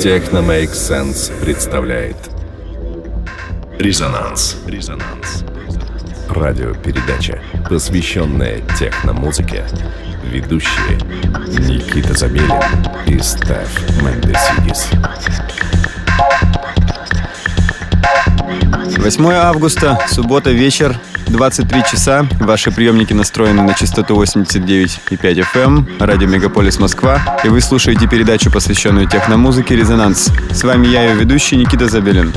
Техно Make Sense представляет Резонанс. Резонанс. Радиопередача, посвященная техномузыке. Ведущие Никита Забелин и Стеф Мендесидис. 8 августа, суббота, вечер, 23 часа. Ваши приемники настроены на частоту 89,5 FM, эм, радио Мегаполис Москва, и вы слушаете передачу, посвященную техномузыке «Резонанс». С вами я, ее ведущий Никита Забелин.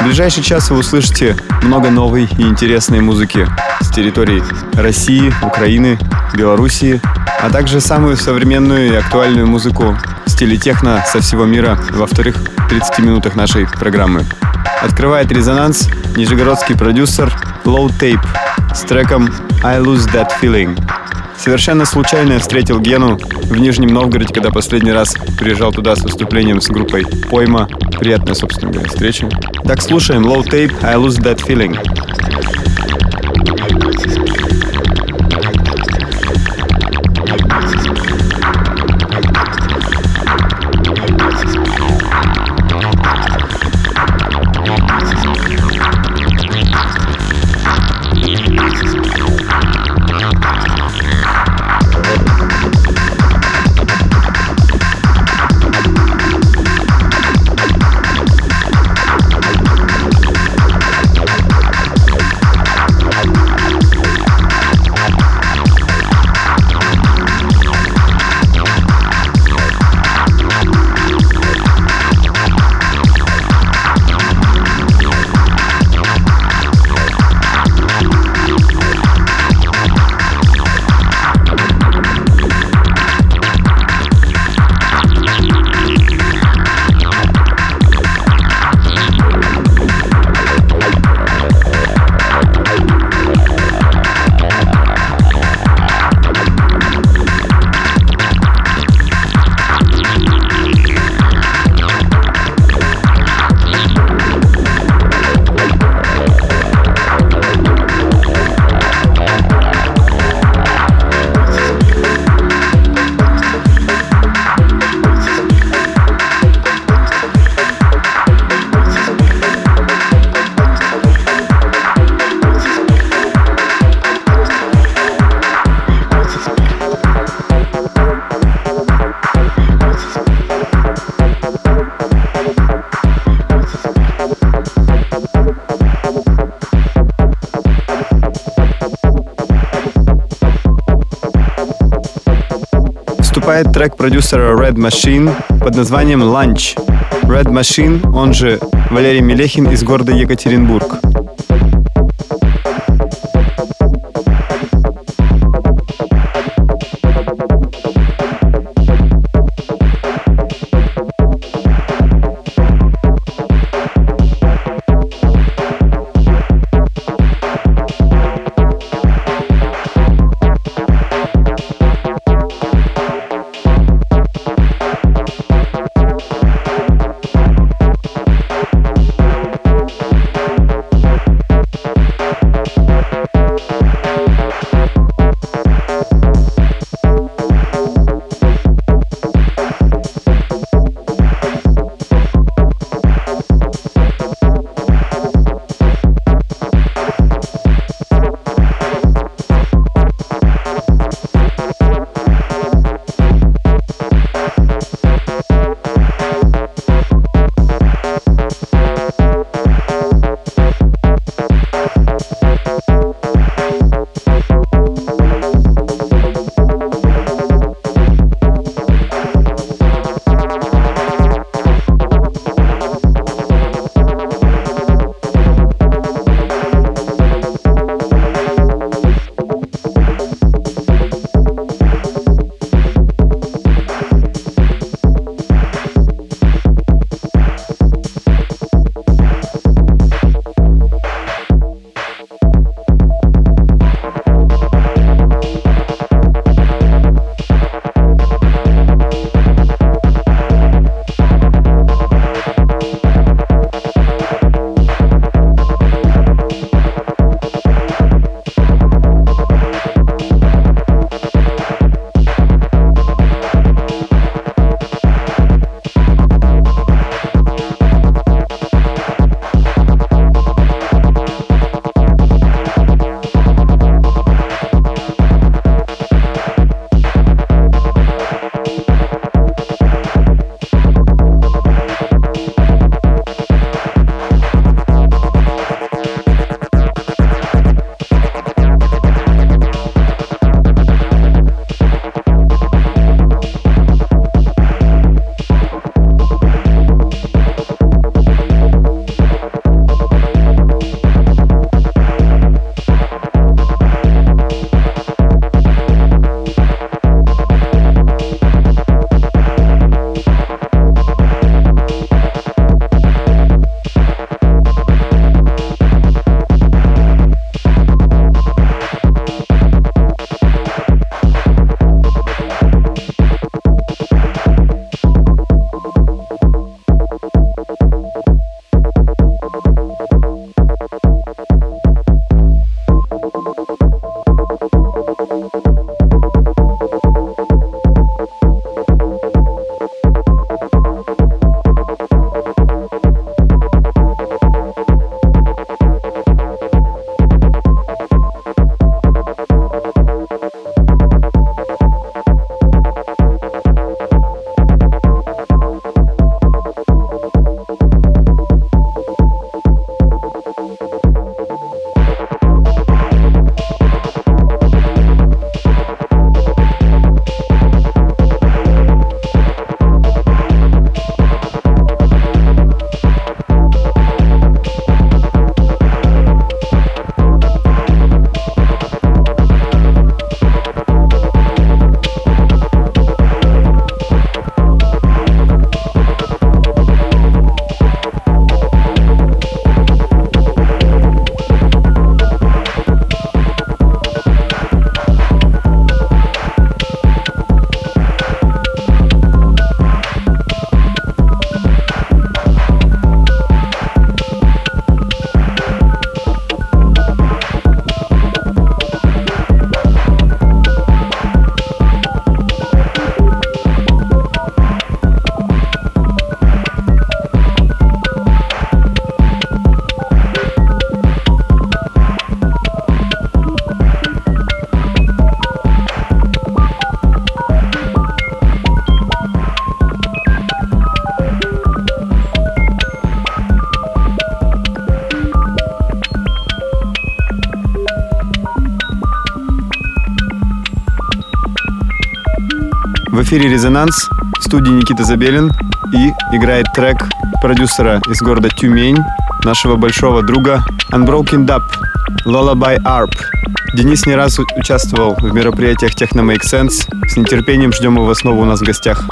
В ближайший час вы услышите много новой и интересной музыки с территорий России, Украины, Белоруссии, а также самую современную и актуальную музыку в стиле техно со всего мира во вторых 30 минутах нашей программы. Открывает резонанс нижегородский продюсер Low Tape с треком I Lose That Feeling. Совершенно случайно я встретил Гену в Нижнем Новгороде, когда последний раз приезжал туда с выступлением с группой Пойма. Приятная, собственно говоря, встреча. Так, слушаем Low Tape I Lose That Feeling. Выступает трек продюсера Red Machine под названием Lunch. Red Machine, он же Валерий Мелехин из города Екатеринбург. Эфире «Резонанс», в студии Никита Забелин и играет трек продюсера из города Тюмень, нашего большого друга Unbroken Dub, Lullaby Arp. Денис не раз участвовал в мероприятиях Techno Make Sense. С нетерпением ждем его снова у нас в гостях.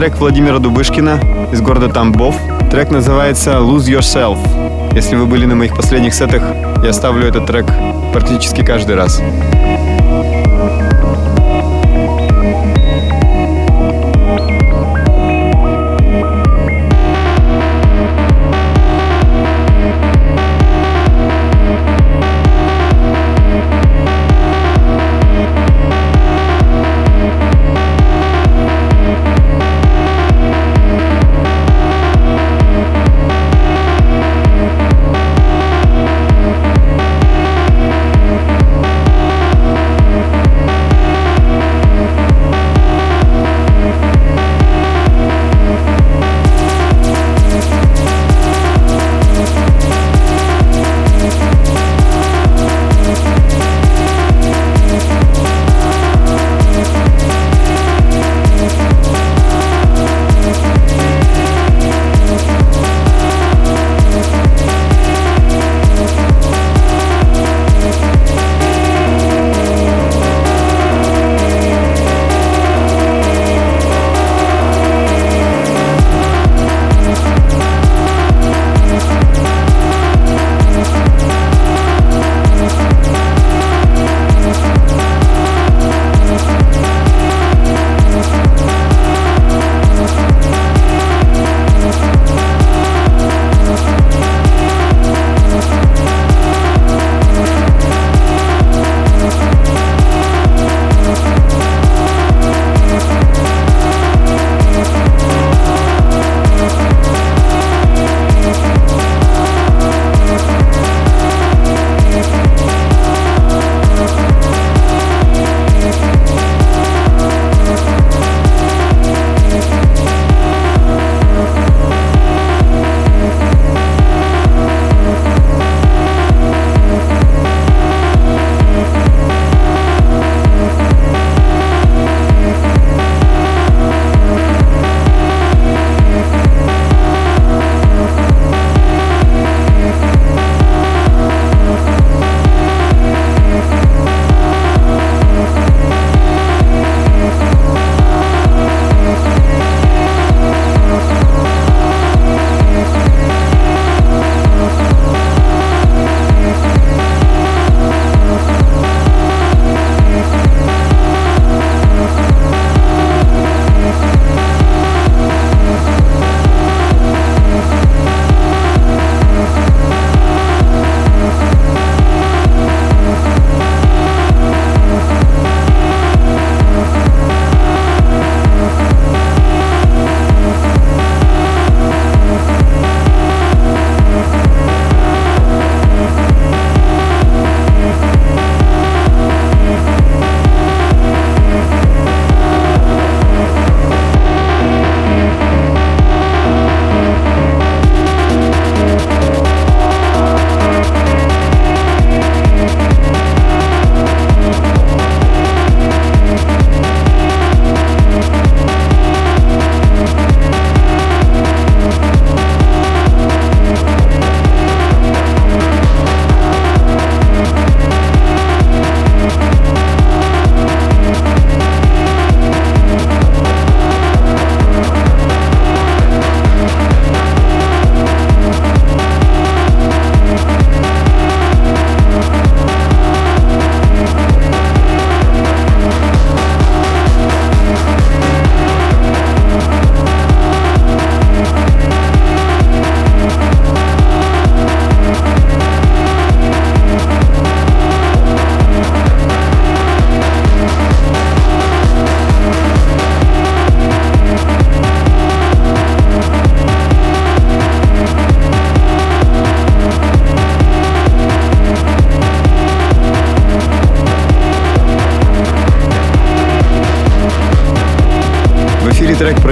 Трек Владимира Дубышкина из города Тамбов. Трек называется «Lose Yourself». Если вы были на моих последних сетах, я ставлю этот трек практически каждый раз.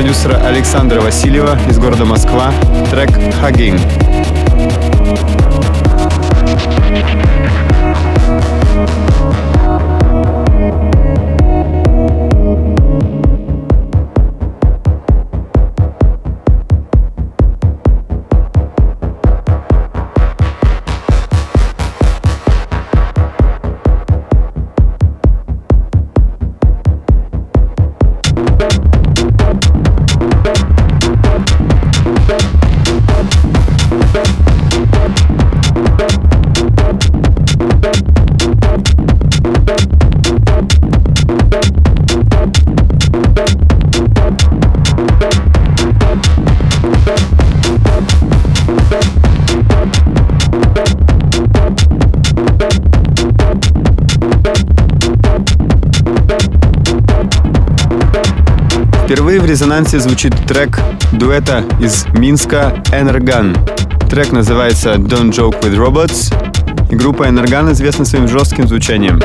Продюсера Александра Васильева из города Москва, трек «Hugging». Впервые в резонансе звучит трек дуэта из Минска Energan. Трек называется Don't Joke with Robots, и группа Energan известна своим жестким звучанием.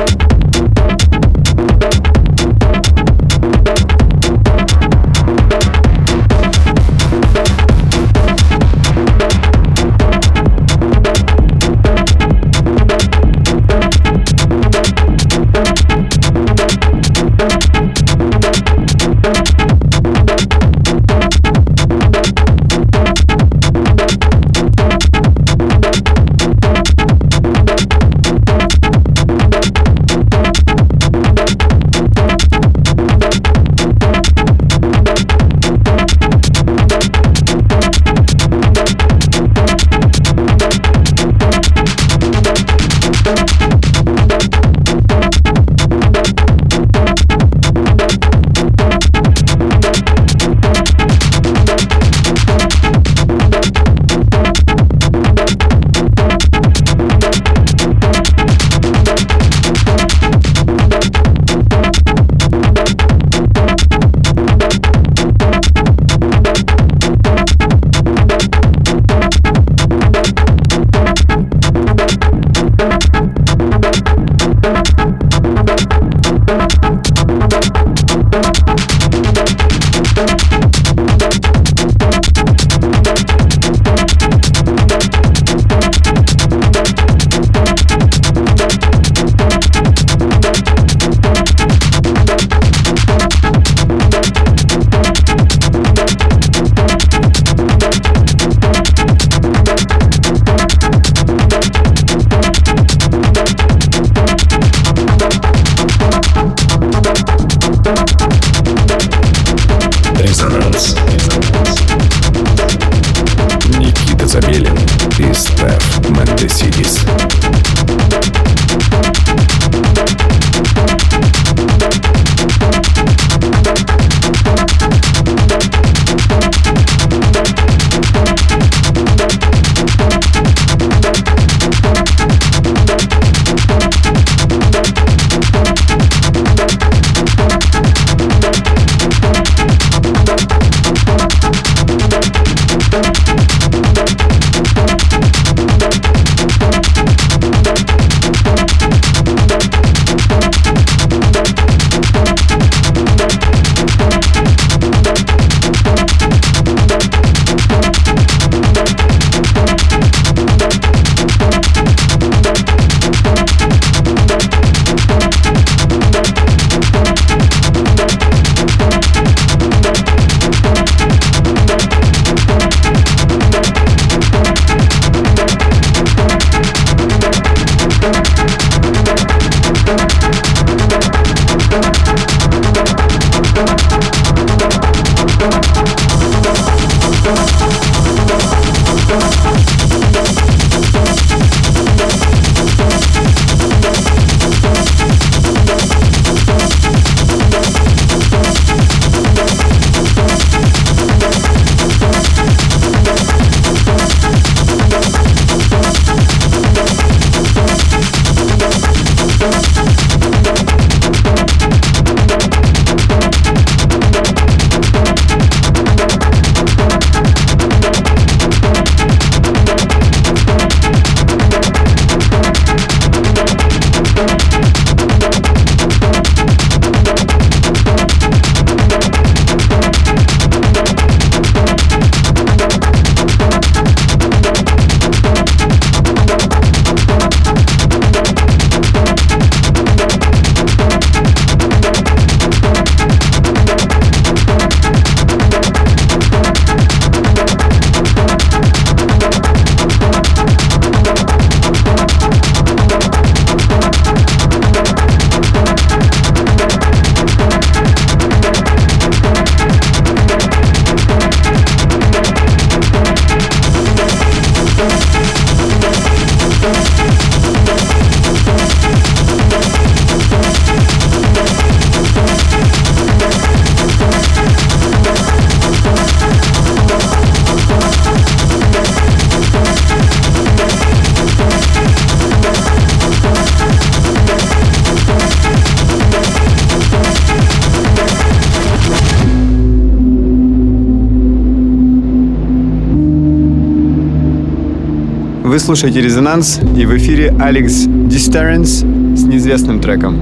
Вы слушаете «Резонанс» и в эфире Алекс Дистеренс с неизвестным треком.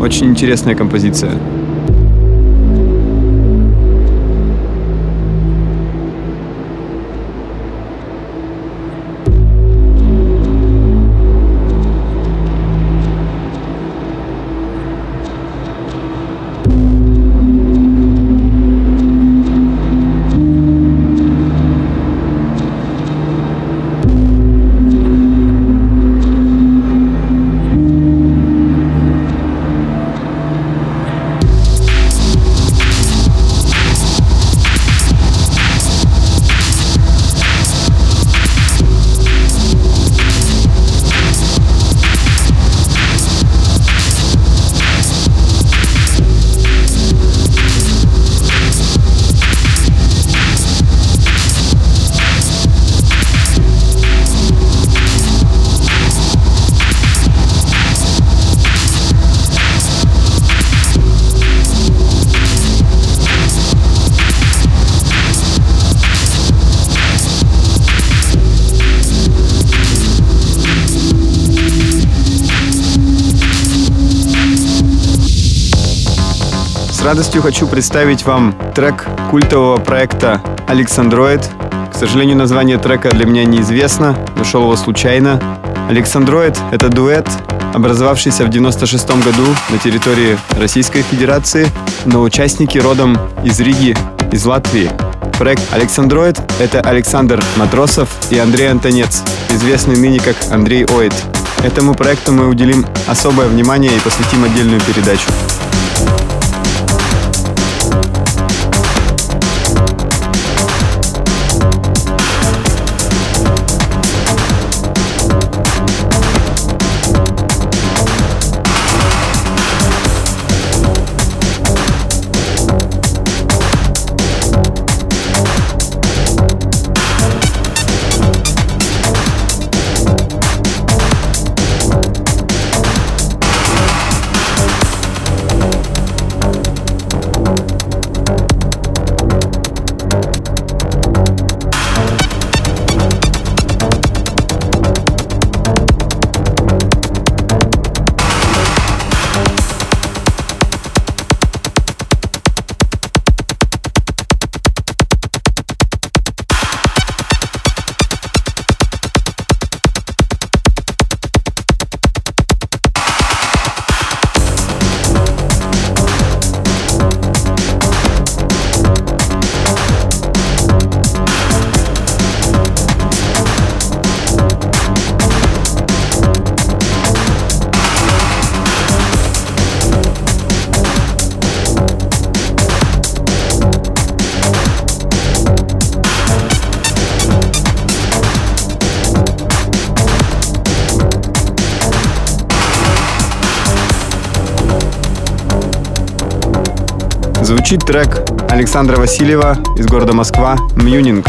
Очень интересная композиция. Радостью хочу представить вам трек культового проекта «Александроид». К сожалению, название трека для меня неизвестно, нашел его случайно. «Александроид» — это дуэт, образовавшийся в 96 году на территории Российской Федерации, но участники родом из Риги, из Латвии. Проект «Александроид» — это Александр Матросов и Андрей Антонец, известный ныне как Андрей Оид. Этому проекту мы уделим особое внимание и посвятим отдельную передачу. Звучит трек Александра Васильева из города Москва «Мьюнинг».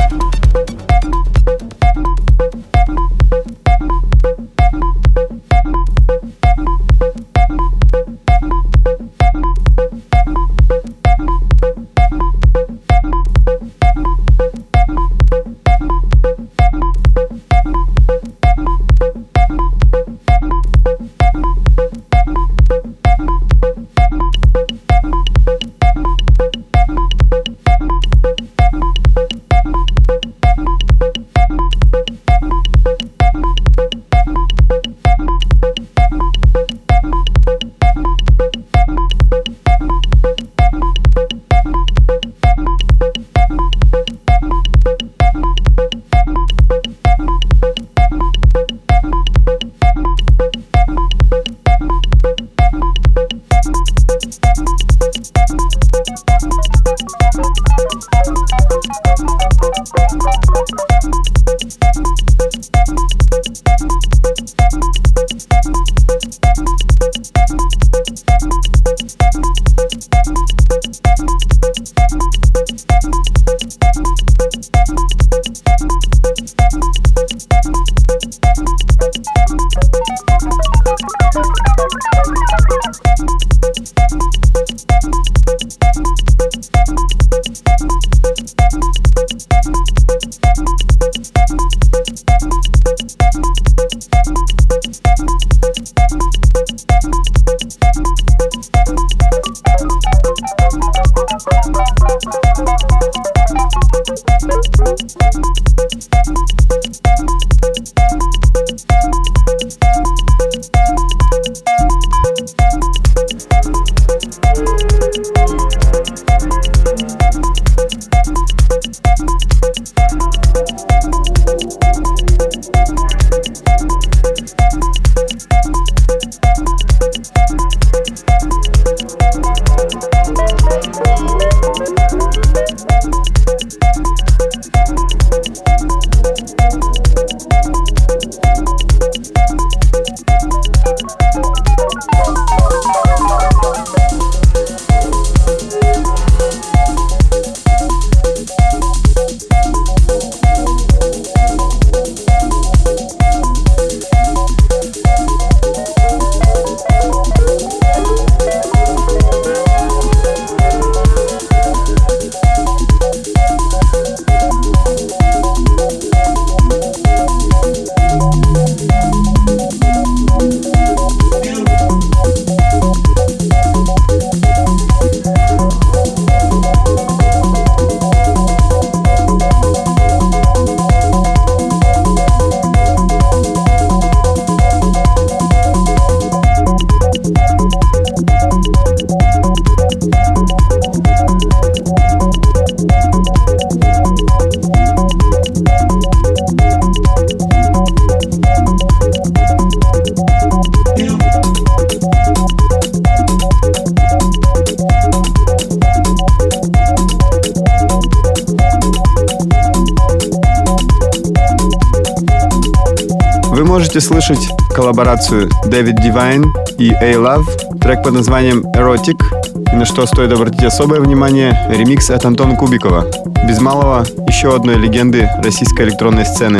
Дэвид Дивайн и A-Love, трек под названием Erotic, и на что стоит обратить особое внимание, ремикс от Антона Кубикова. Без малого еще одной легенды российской электронной сцены.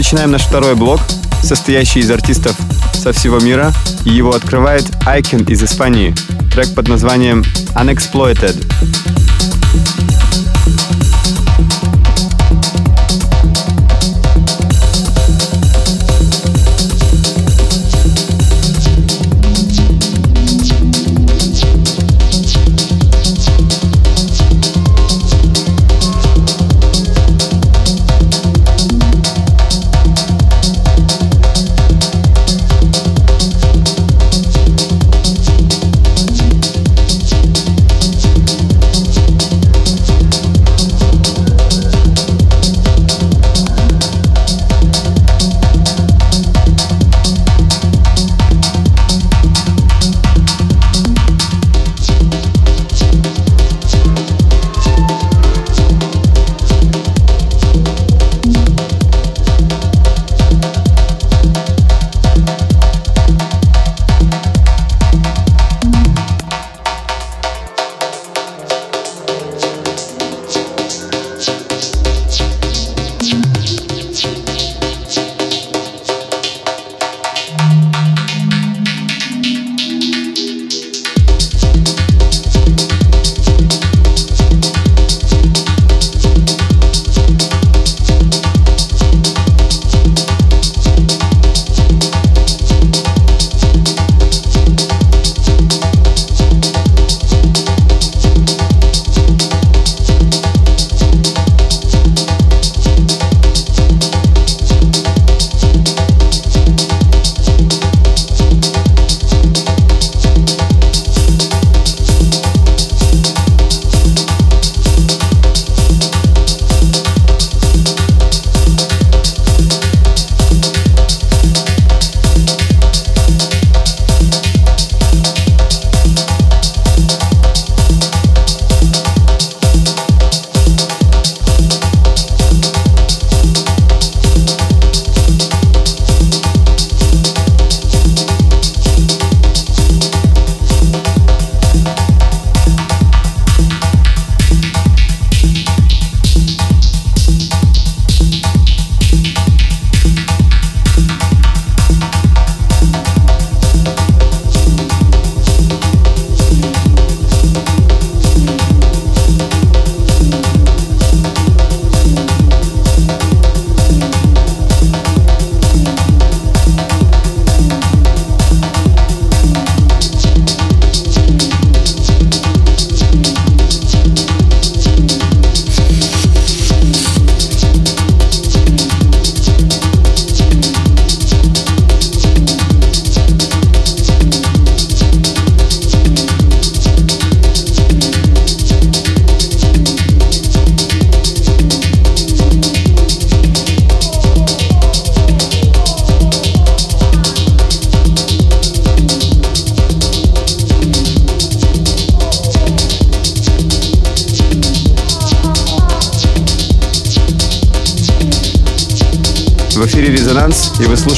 Начинаем наш второй блок, состоящий из артистов со всего мира. Его открывает Icon из Испании. Трек под названием Unexploited.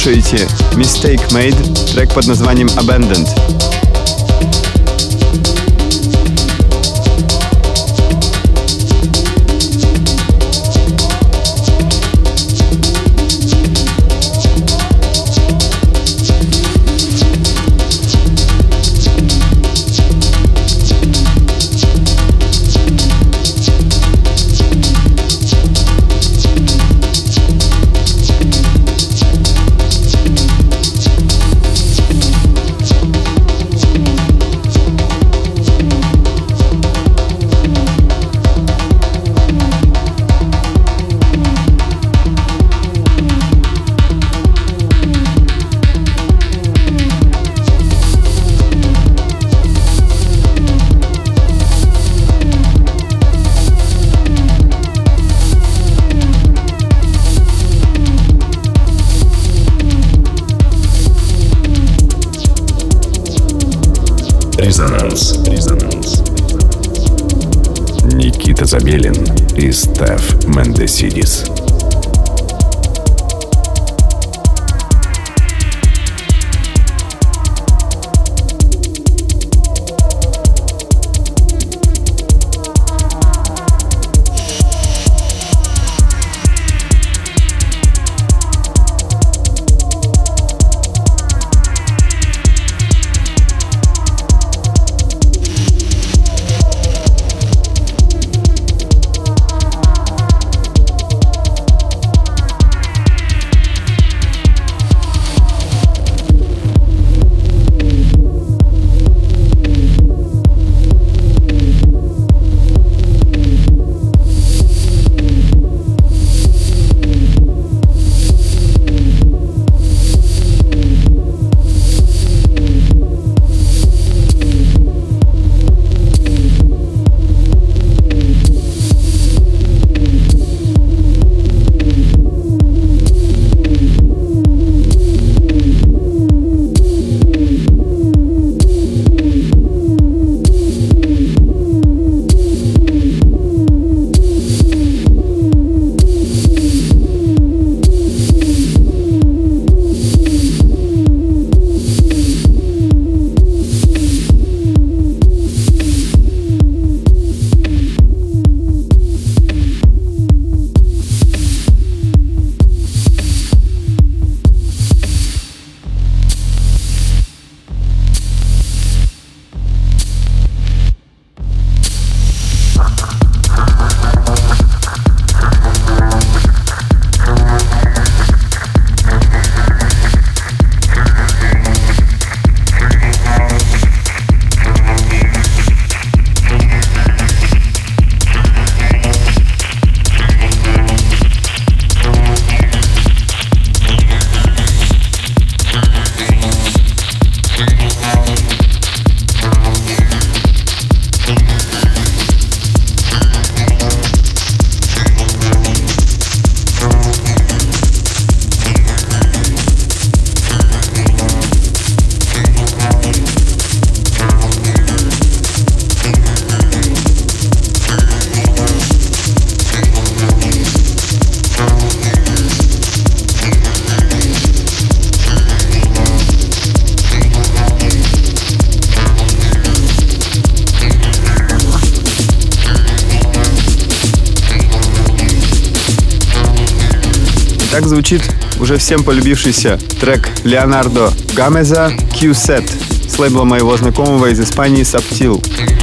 Слушаете Mistake Made, трек под названием Abandoned. Стеф Мендесидис. Уже всем полюбившийся трек Леонардо Гамеза Q-Set с лейбла моего знакомого из Испании Subtil.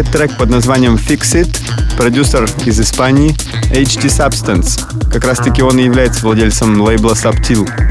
Выступает трек под названием Fix It, продюсер из Испании HD Substance. Как раз таки он и является владельцем лейбла Subtil.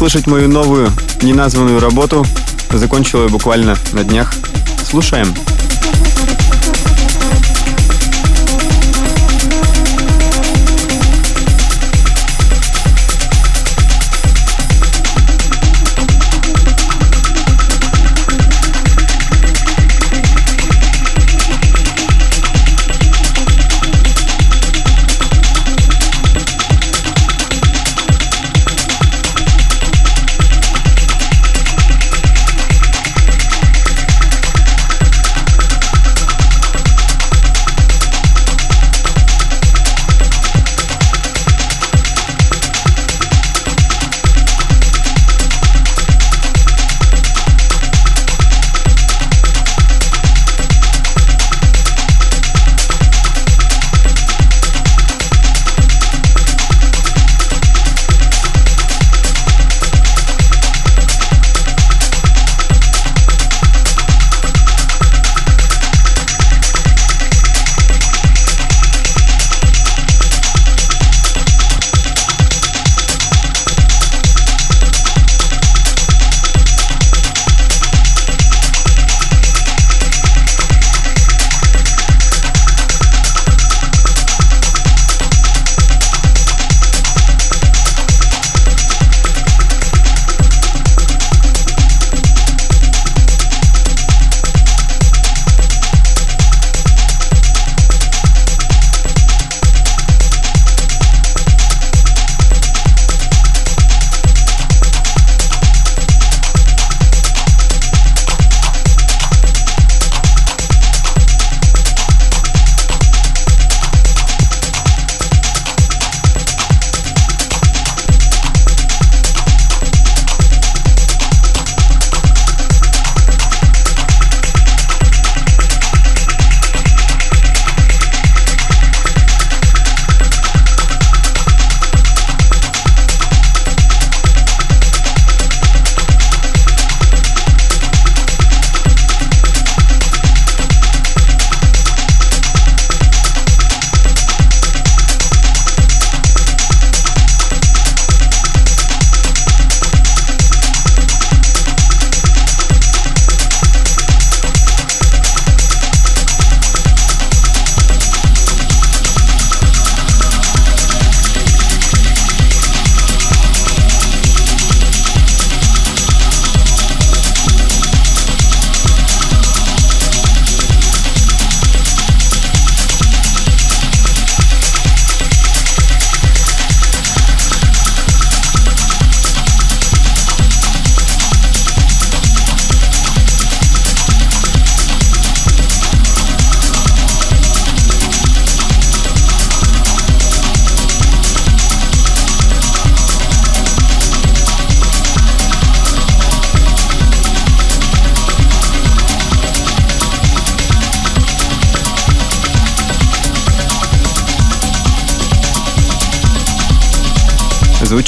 Вы можете слышать мою новую, неназванную работу. Закончил ее буквально на днях. Слушаем.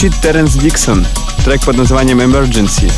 Звучит Теренс Диксон, трек под названием Emergency.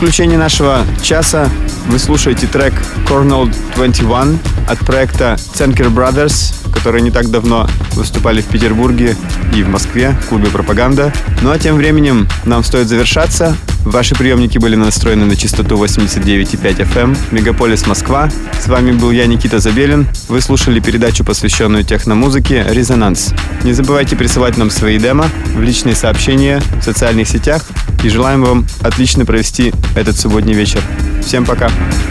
Заключение нашего часа вы слушаете трек Cornell 21 от проекта Cenker Brothers, которые не так давно выступали в Петербурге и в Москве в клубе «Пропаганда». Ну а тем временем нам стоит завершаться. Ваши приемники были настроены на частоту 89,5 FM. Мегаполис Москва. С вами был я, Никита Забелин. Вы слушали передачу, посвященную техномузыке «Резонанс». Не забывайте присылать нам свои демо в личные сообщения в социальных сетях. И желаем вам отлично провести этот субботний вечер. Всем пока. Пока.